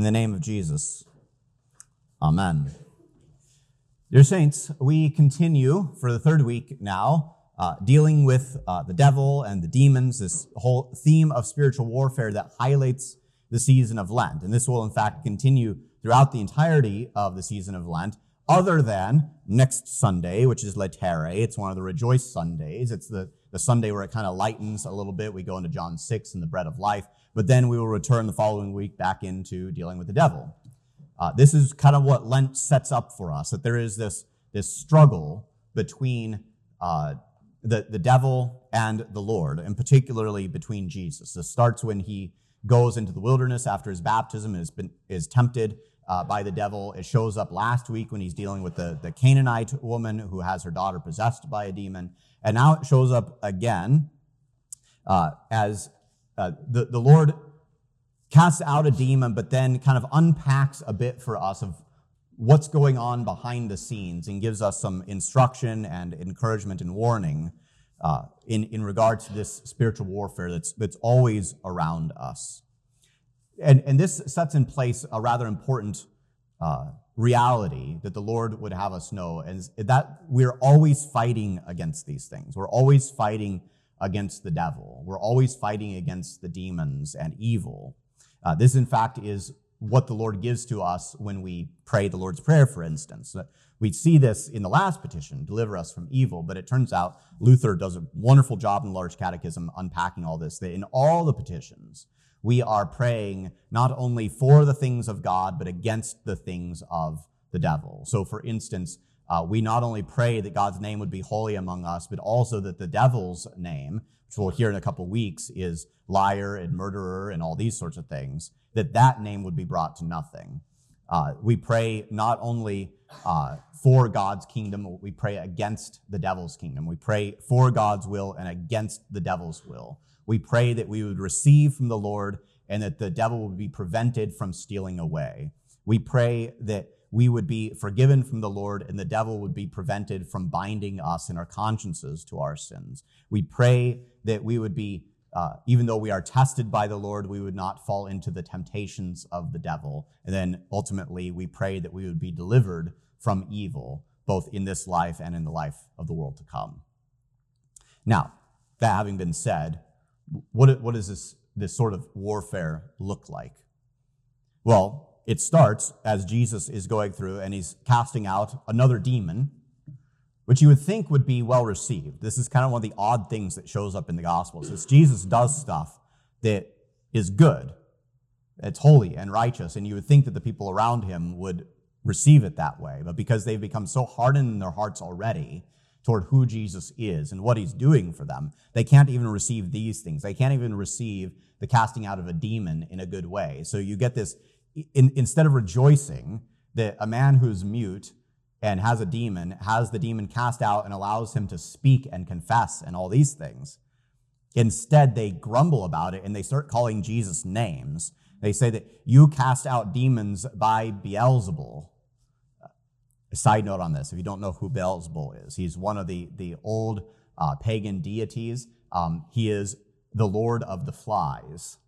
In the name of Jesus. Amen. Dear Saints, we continue for the third week now uh, dealing with uh, the devil and the demons, this whole theme of spiritual warfare that highlights the season of Lent. And this will, in fact, continue throughout the entirety of the season of Lent, other than next Sunday, which is Laetare. It's one of the Rejoice Sundays. It's the, the Sunday where it kind of lightens a little bit. We go into John 6 and the bread of life but then we will return the following week back into dealing with the devil. Uh, this is kind of what Lent sets up for us that there is this, this struggle between uh, the, the devil and the Lord, and particularly between Jesus. This starts when he goes into the wilderness after his baptism and is, been, is tempted uh, by the devil. It shows up last week when he's dealing with the, the Canaanite woman who has her daughter possessed by a demon. And now it shows up again uh, as uh, the, the Lord casts out a demon, but then kind of unpacks a bit for us of what's going on behind the scenes and gives us some instruction and encouragement and warning uh, in, in regard to this spiritual warfare that's, that's always around us. And, and this sets in place a rather important uh, reality that the Lord would have us know, and that we're always fighting against these things. We're always fighting against the devil. We're always fighting against the demons and evil. Uh, this, in fact, is what the Lord gives to us when we pray the Lord's Prayer, for instance. Uh, we see this in the last petition, deliver us from evil, but it turns out Luther does a wonderful job in the Large Catechism unpacking all this, that in all the petitions, we are praying not only for the things of God, but against the things of the devil. So, for instance, uh, we not only pray that God's name would be holy among us, but also that the devil's name, which we'll hear in a couple weeks, is liar and murderer and all these sorts of things, that that name would be brought to nothing. Uh, we pray not only uh, for God's kingdom, we pray against the devil's kingdom. We pray for God's will and against the devil's will. We pray that we would receive from the Lord and that the devil would be prevented from stealing away. We pray that we would be forgiven from the Lord and the devil would be prevented from binding us in our consciences to our sins. We pray that we would be, uh, even though we are tested by the Lord, we would not fall into the temptations of the devil. And then ultimately, we pray that we would be delivered from evil, both in this life and in the life of the world to come. Now, that having been said, what, what does this, this sort of warfare look like? Well, it starts as Jesus is going through and he's casting out another demon, which you would think would be well received. This is kind of one of the odd things that shows up in the Gospels. Is Jesus does stuff that is good, it's holy and righteous, and you would think that the people around him would receive it that way. But because they've become so hardened in their hearts already toward who Jesus is and what he's doing for them, they can't even receive these things. They can't even receive the casting out of a demon in a good way. So you get this in, instead of rejoicing that a man who's mute and has a demon has the demon cast out and allows him to speak and confess and all these things, instead they grumble about it and they start calling Jesus names. They say that you cast out demons by Beelzebul. A side note on this if you don't know who Beelzebul is, he's one of the, the old uh, pagan deities. Um, he is the lord of the flies.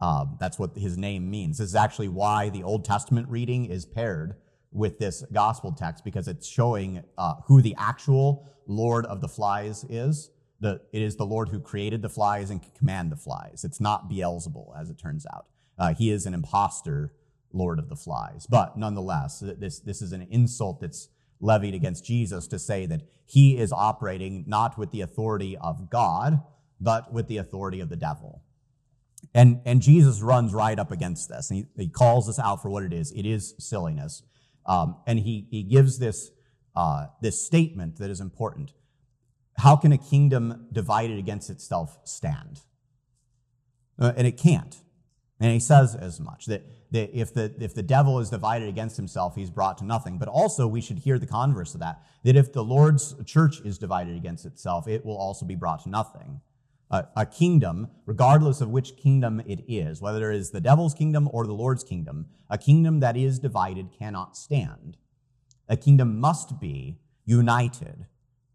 Um, that's what his name means. This is actually why the Old Testament reading is paired with this gospel text because it's showing uh, who the actual Lord of the flies is. The, it is the Lord who created the flies and can command the flies. It's not Beelzebul, as it turns out. Uh, he is an impostor Lord of the flies. But nonetheless, this, this is an insult that's levied against Jesus to say that he is operating not with the authority of God, but with the authority of the devil. And, and Jesus runs right up against this. And he, he calls this out for what it is. It is silliness. Um, and he, he gives this, uh, this statement that is important. How can a kingdom divided against itself stand? Uh, and it can't. And he says as much that, that if, the, if the devil is divided against himself, he's brought to nothing. But also, we should hear the converse of that that if the Lord's church is divided against itself, it will also be brought to nothing. Uh, a kingdom, regardless of which kingdom it is, whether it is the devil's kingdom or the Lord's kingdom, a kingdom that is divided cannot stand. A kingdom must be united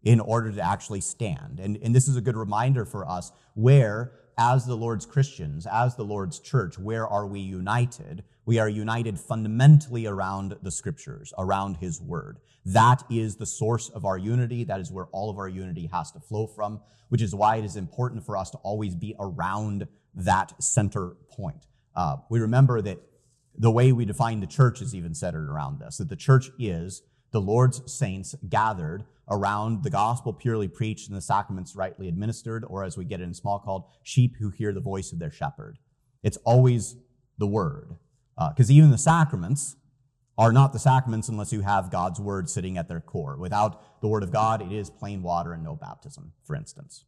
in order to actually stand. And, and this is a good reminder for us where as the Lord's Christians, as the Lord's church, where are we united? We are united fundamentally around the scriptures, around his word. That is the source of our unity. That is where all of our unity has to flow from, which is why it is important for us to always be around that center point. Uh, we remember that the way we define the church is even centered around this, that the church is the Lord's saints gathered around the gospel purely preached and the sacraments rightly administered, or as we get it in Smalcald, sheep who hear the voice of their shepherd. It's always the word. Because uh, even the sacraments are not the sacraments unless you have God's word sitting at their core. Without the word of God, it is plain water and no baptism, for instance.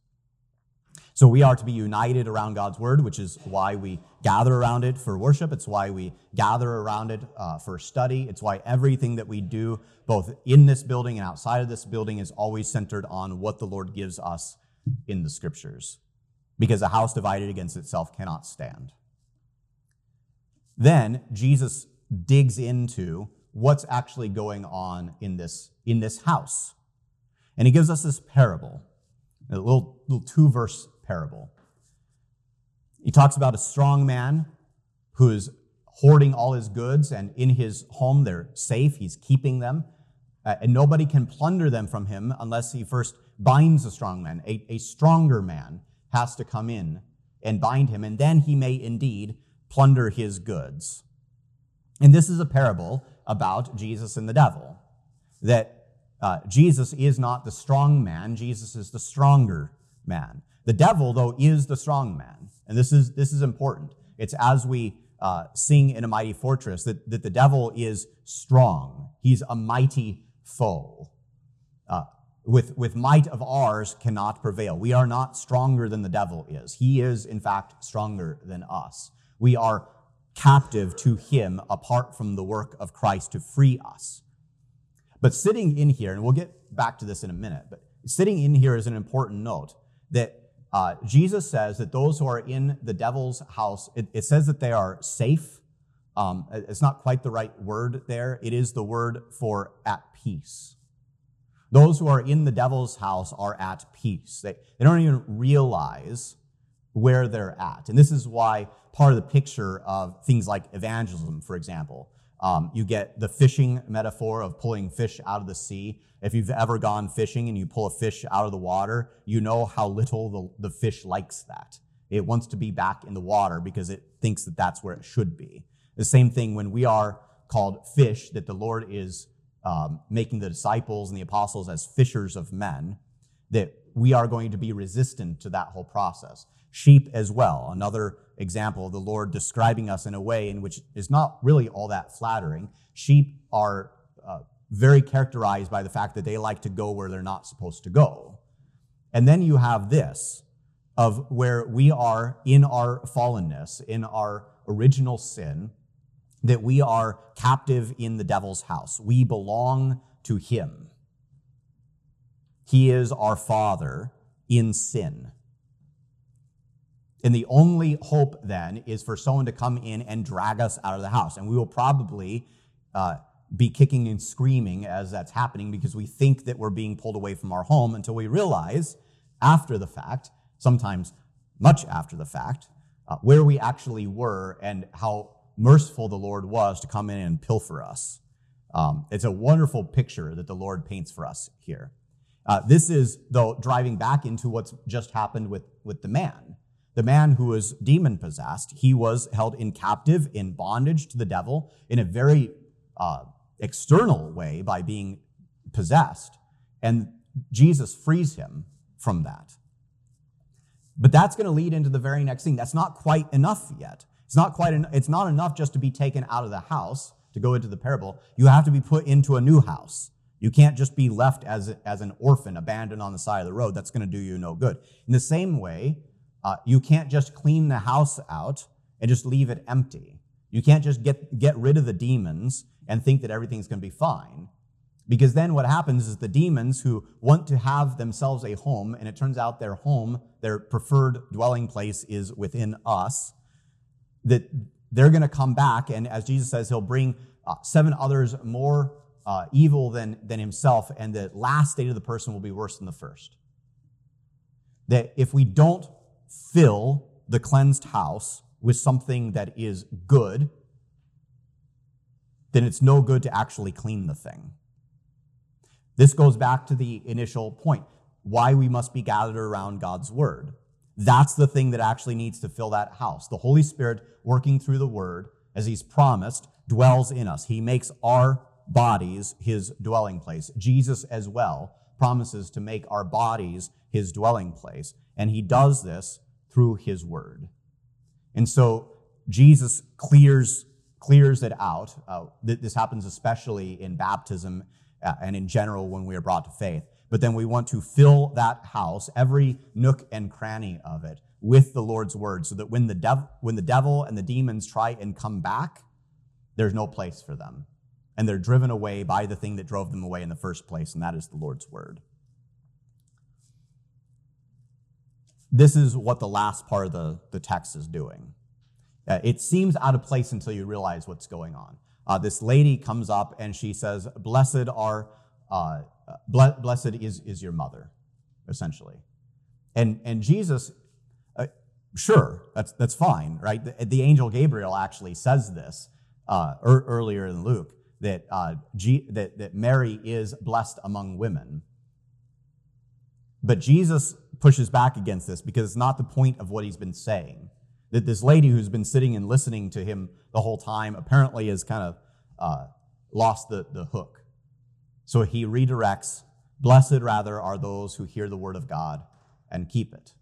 So we are to be united around God's word, which is why we gather around it for worship. It's why we gather around it uh, for study. It's why everything that we do, both in this building and outside of this building, is always centered on what the Lord gives us in the scriptures. Because a house divided against itself cannot stand. Then Jesus digs into what's actually going on in this, in this house. And he gives us this parable, a little, little two verse parable. He talks about a strong man who is hoarding all his goods, and in his home they're safe. He's keeping them, uh, and nobody can plunder them from him unless he first binds a strong man. A, a stronger man has to come in and bind him, and then he may indeed plunder his goods. And this is a parable about Jesus and the devil. That uh, Jesus is not the strong man, Jesus is the stronger man. The devil, though, is the strong man. And this is, this is important. It's as we uh, sing in a mighty fortress that, that the devil is strong. He's a mighty foe. Uh, with, with might of ours cannot prevail. We are not stronger than the devil is. He is, in fact, stronger than us. We are captive to him apart from the work of Christ to free us. But sitting in here, and we'll get back to this in a minute, but sitting in here is an important note that uh, Jesus says that those who are in the devil's house, it, it says that they are safe. Um, it's not quite the right word there. It is the word for at peace. Those who are in the devil's house are at peace. They, they don't even realize where they're at. And this is why part of the picture of things like evangelism, for example, um, you get the fishing metaphor of pulling fish out of the sea. If you've ever gone fishing and you pull a fish out of the water, you know how little the, the fish likes that. It wants to be back in the water because it thinks that that's where it should be. The same thing when we are called fish, that the Lord is um, making the disciples and the apostles as fishers of men, that we are going to be resistant to that whole process. Sheep as well, another example of the Lord describing us in a way in which is not really all that flattering. Sheep are uh, very characterized by the fact that they like to go where they're not supposed to go. And then you have this of where we are in our fallenness, in our original sin, that we are captive in the devil's house. We belong to him. He is our father in sin. And the only hope then is for someone to come in and drag us out of the house. And we will probably uh, be kicking and screaming as that's happening because we think that we're being pulled away from our home until we realize after the fact, sometimes much after the fact, uh, where we actually were and how merciful the Lord was to come in and pilfer us. Um, it's a wonderful picture that the Lord paints for us here. Uh, this is, though, driving back into what's just happened with, with the man. The man who was demon possessed, he was held in captive, in bondage to the devil in a very uh, external way by being possessed. And Jesus frees him from that. But that's going to lead into the very next thing. That's not quite enough yet. It's not quite, en- it's not enough just to be taken out of the house to go into the parable. You have to be put into a new house. You can't just be left as, as an orphan, abandoned on the side of the road. That's going to do you no good. In the same way, uh, you can't just clean the house out and just leave it empty. You can't just get, get rid of the demons and think that everything's going to be fine. Because then what happens is the demons who want to have themselves a home, and it turns out their home, their preferred dwelling place is within us, that they're going to come back, and as Jesus says, he'll bring uh, seven others more uh, evil than, than himself, and the last state of the person will be worse than the first. That if we don't fill the cleansed house with something that is good, then it's no good to actually clean the thing. This goes back to the initial point why we must be gathered around God's word. That's the thing that actually needs to fill that house. The Holy Spirit working through the word, as he's promised, dwells in us. He makes our bodies his dwelling place. Jesus, as well, promises to make our bodies his dwelling place. And he does this through his word. And so Jesus clears, clears it out. Uh, this happens especially in baptism uh, and in general when we are brought to faith. But then we want to fill that house, every nook and cranny of it, with the Lord's word so that when the, dev- when the devil and the demons try and come back, there's no place for them. And they're driven away by the thing that drove them away in the first place, and that is the Lord's word. This is what the last part of the, the text is doing. Uh, it seems out of place until you realize what's going on. Uh, this lady comes up and she says, Blessed are, uh, blessed is, is your mother, essentially. And, and Jesus, uh, sure, that's, that's fine, right? The, the, angel Gabriel actually says this er, earlier in Luke that, uh, G, that, that Mary is blessed among women. But Jesus pushes back against this because it's not the point of what he's been saying. That this lady who's been sitting and listening to him the whole time apparently has kind of uh, lost the, the hook. So he redirects Blessed, rather, are those who hear the word of God and keep it.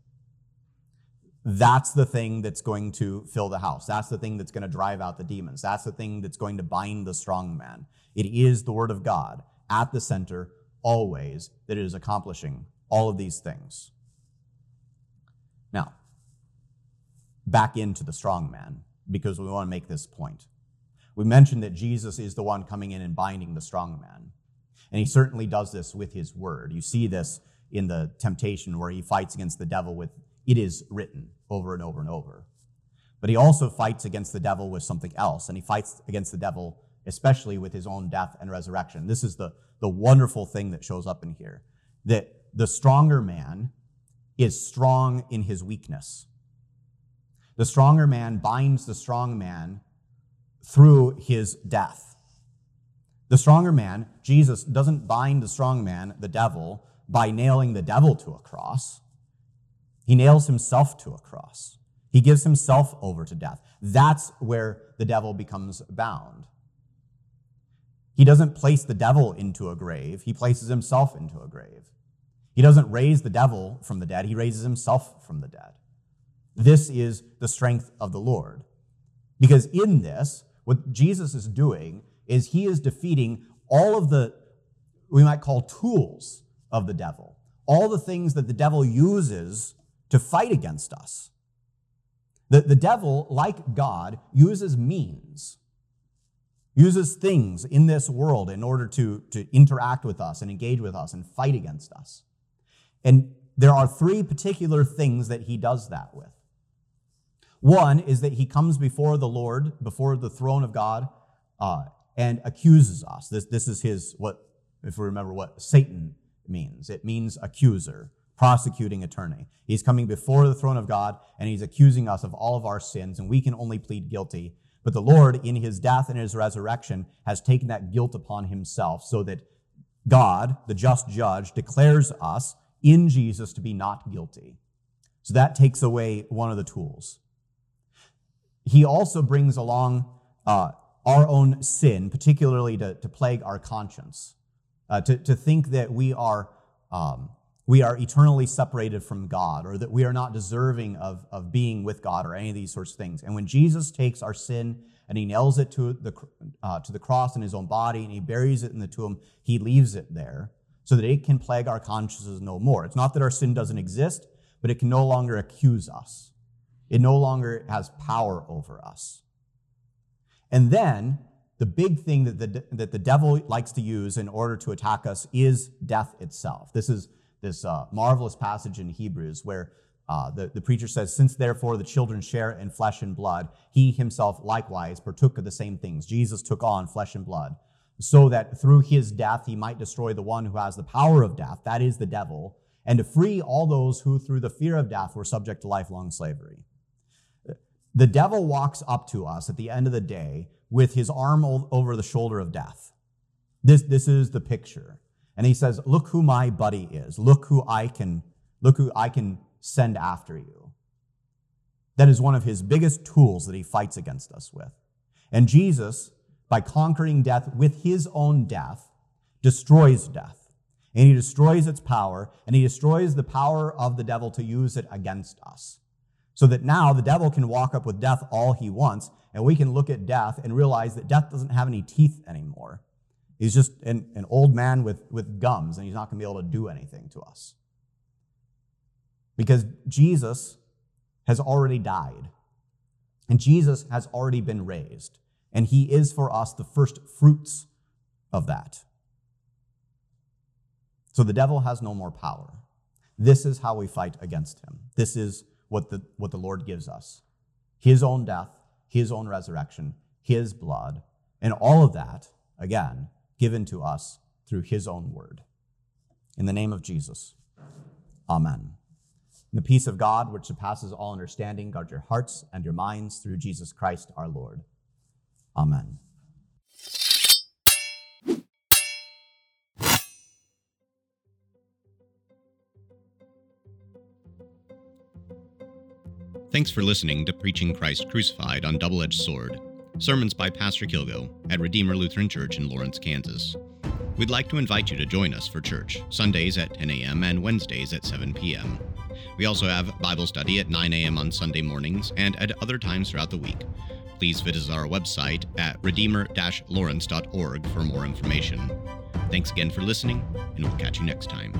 That's the thing that's going to fill the house. That's the thing that's going to drive out the demons. That's the thing that's going to bind the strong man. It is the word of God at the center, always, that is accomplishing all of these things. Now, back into the strong man, because we want to make this point. We mentioned that Jesus is the one coming in and binding the strong man. And he certainly does this with his word. You see this in the temptation where he fights against the devil with, it is written, over and over and over. But he also fights against the devil with something else, and he fights against the devil especially with his own death and resurrection. This is the, the wonderful thing that shows up in here that the stronger man is strong in his weakness. The stronger man binds the strong man through his death. The stronger man, Jesus, doesn't bind the strong man, the devil, by nailing the devil to a cross. He nails himself to a cross. He gives himself over to death. That's where the devil becomes bound. He doesn't place the devil into a grave, he places himself into a grave. He doesn't raise the devil from the dead, he raises himself from the dead. This is the strength of the Lord. Because in this, what Jesus is doing is he is defeating all of the, we might call tools of the devil, all the things that the devil uses to fight against us. The, the devil, like God, uses means, uses things in this world in order to, to interact with us and engage with us and fight against us. And there are three particular things that he does that with. One is that he comes before the Lord, before the throne of God, uh, and accuses us. This, this is his, what, if we remember what Satan means. It means accuser, prosecuting attorney. He's coming before the throne of God, and he's accusing us of all of our sins, and we can only plead guilty. But the Lord, in his death and his resurrection, has taken that guilt upon himself so that God, the just judge, declares us in Jesus to be not guilty. So that takes away one of the tools he also brings along uh, our own sin, particularly to, to plague our conscience, uh, to, to think that we are, um, we are eternally separated from God or that we are not deserving of, of being with God or any of these sorts of things. And when Jesus takes our sin and he nails it to the, uh, to the cross in his own body and he buries it in the tomb, he leaves it there so that it can plague our consciences no more. It's not that our sin doesn't exist, but it can no longer accuse us. It no longer has power over us. And then the big thing that the, that the devil likes to use in order to attack us is death itself. This is this uh, marvelous passage in Hebrews where uh, the, the preacher says, Since therefore the children share in flesh and blood, he himself likewise partook of the same things. Jesus took on flesh and blood, so that through his death he might destroy the one who has the power of death, that is the devil, and to free all those who through the fear of death were subject to lifelong slavery. The devil walks up to us at the end of the day with his arm over the shoulder of death. This, this is the picture. And he says, Look who my buddy is. Look who I can, look who I can send after you. That is one of his biggest tools that he fights against us with. And Jesus, by conquering death with his own death, destroys death. And he destroys its power, and he destroys the power of the devil to use it against us. So that now the devil can walk up with death all he wants, and we can look at death and realize that death doesn't have any teeth anymore. He's just an, an old man with, with gums, and he's not going to be able to do anything to us. Because Jesus has already died, and Jesus has already been raised, and he is for us the first fruits of that. So the devil has no more power. This is how we fight against him. This is what the, what the Lord gives us his own death, his own resurrection, his blood, and all of that, again, given to us through his own word. In the name of Jesus, amen. And the peace of God, which surpasses all understanding, guard your hearts and your minds through Jesus Christ our Lord. Amen. Thanks for listening to Preaching Christ Crucified on Double Edged Sword, sermons by Pastor Kilgo at Redeemer Lutheran Church in Lawrence, Kansas. We'd like to invite you to join us for church, Sundays at 10 a.m. and Wednesdays at 7 p.m. We also have Bible study at 9 a.m. on Sunday mornings and at other times throughout the week. Please visit our website at redeemer lawrence.org for more information. Thanks again for listening, and we'll catch you next time.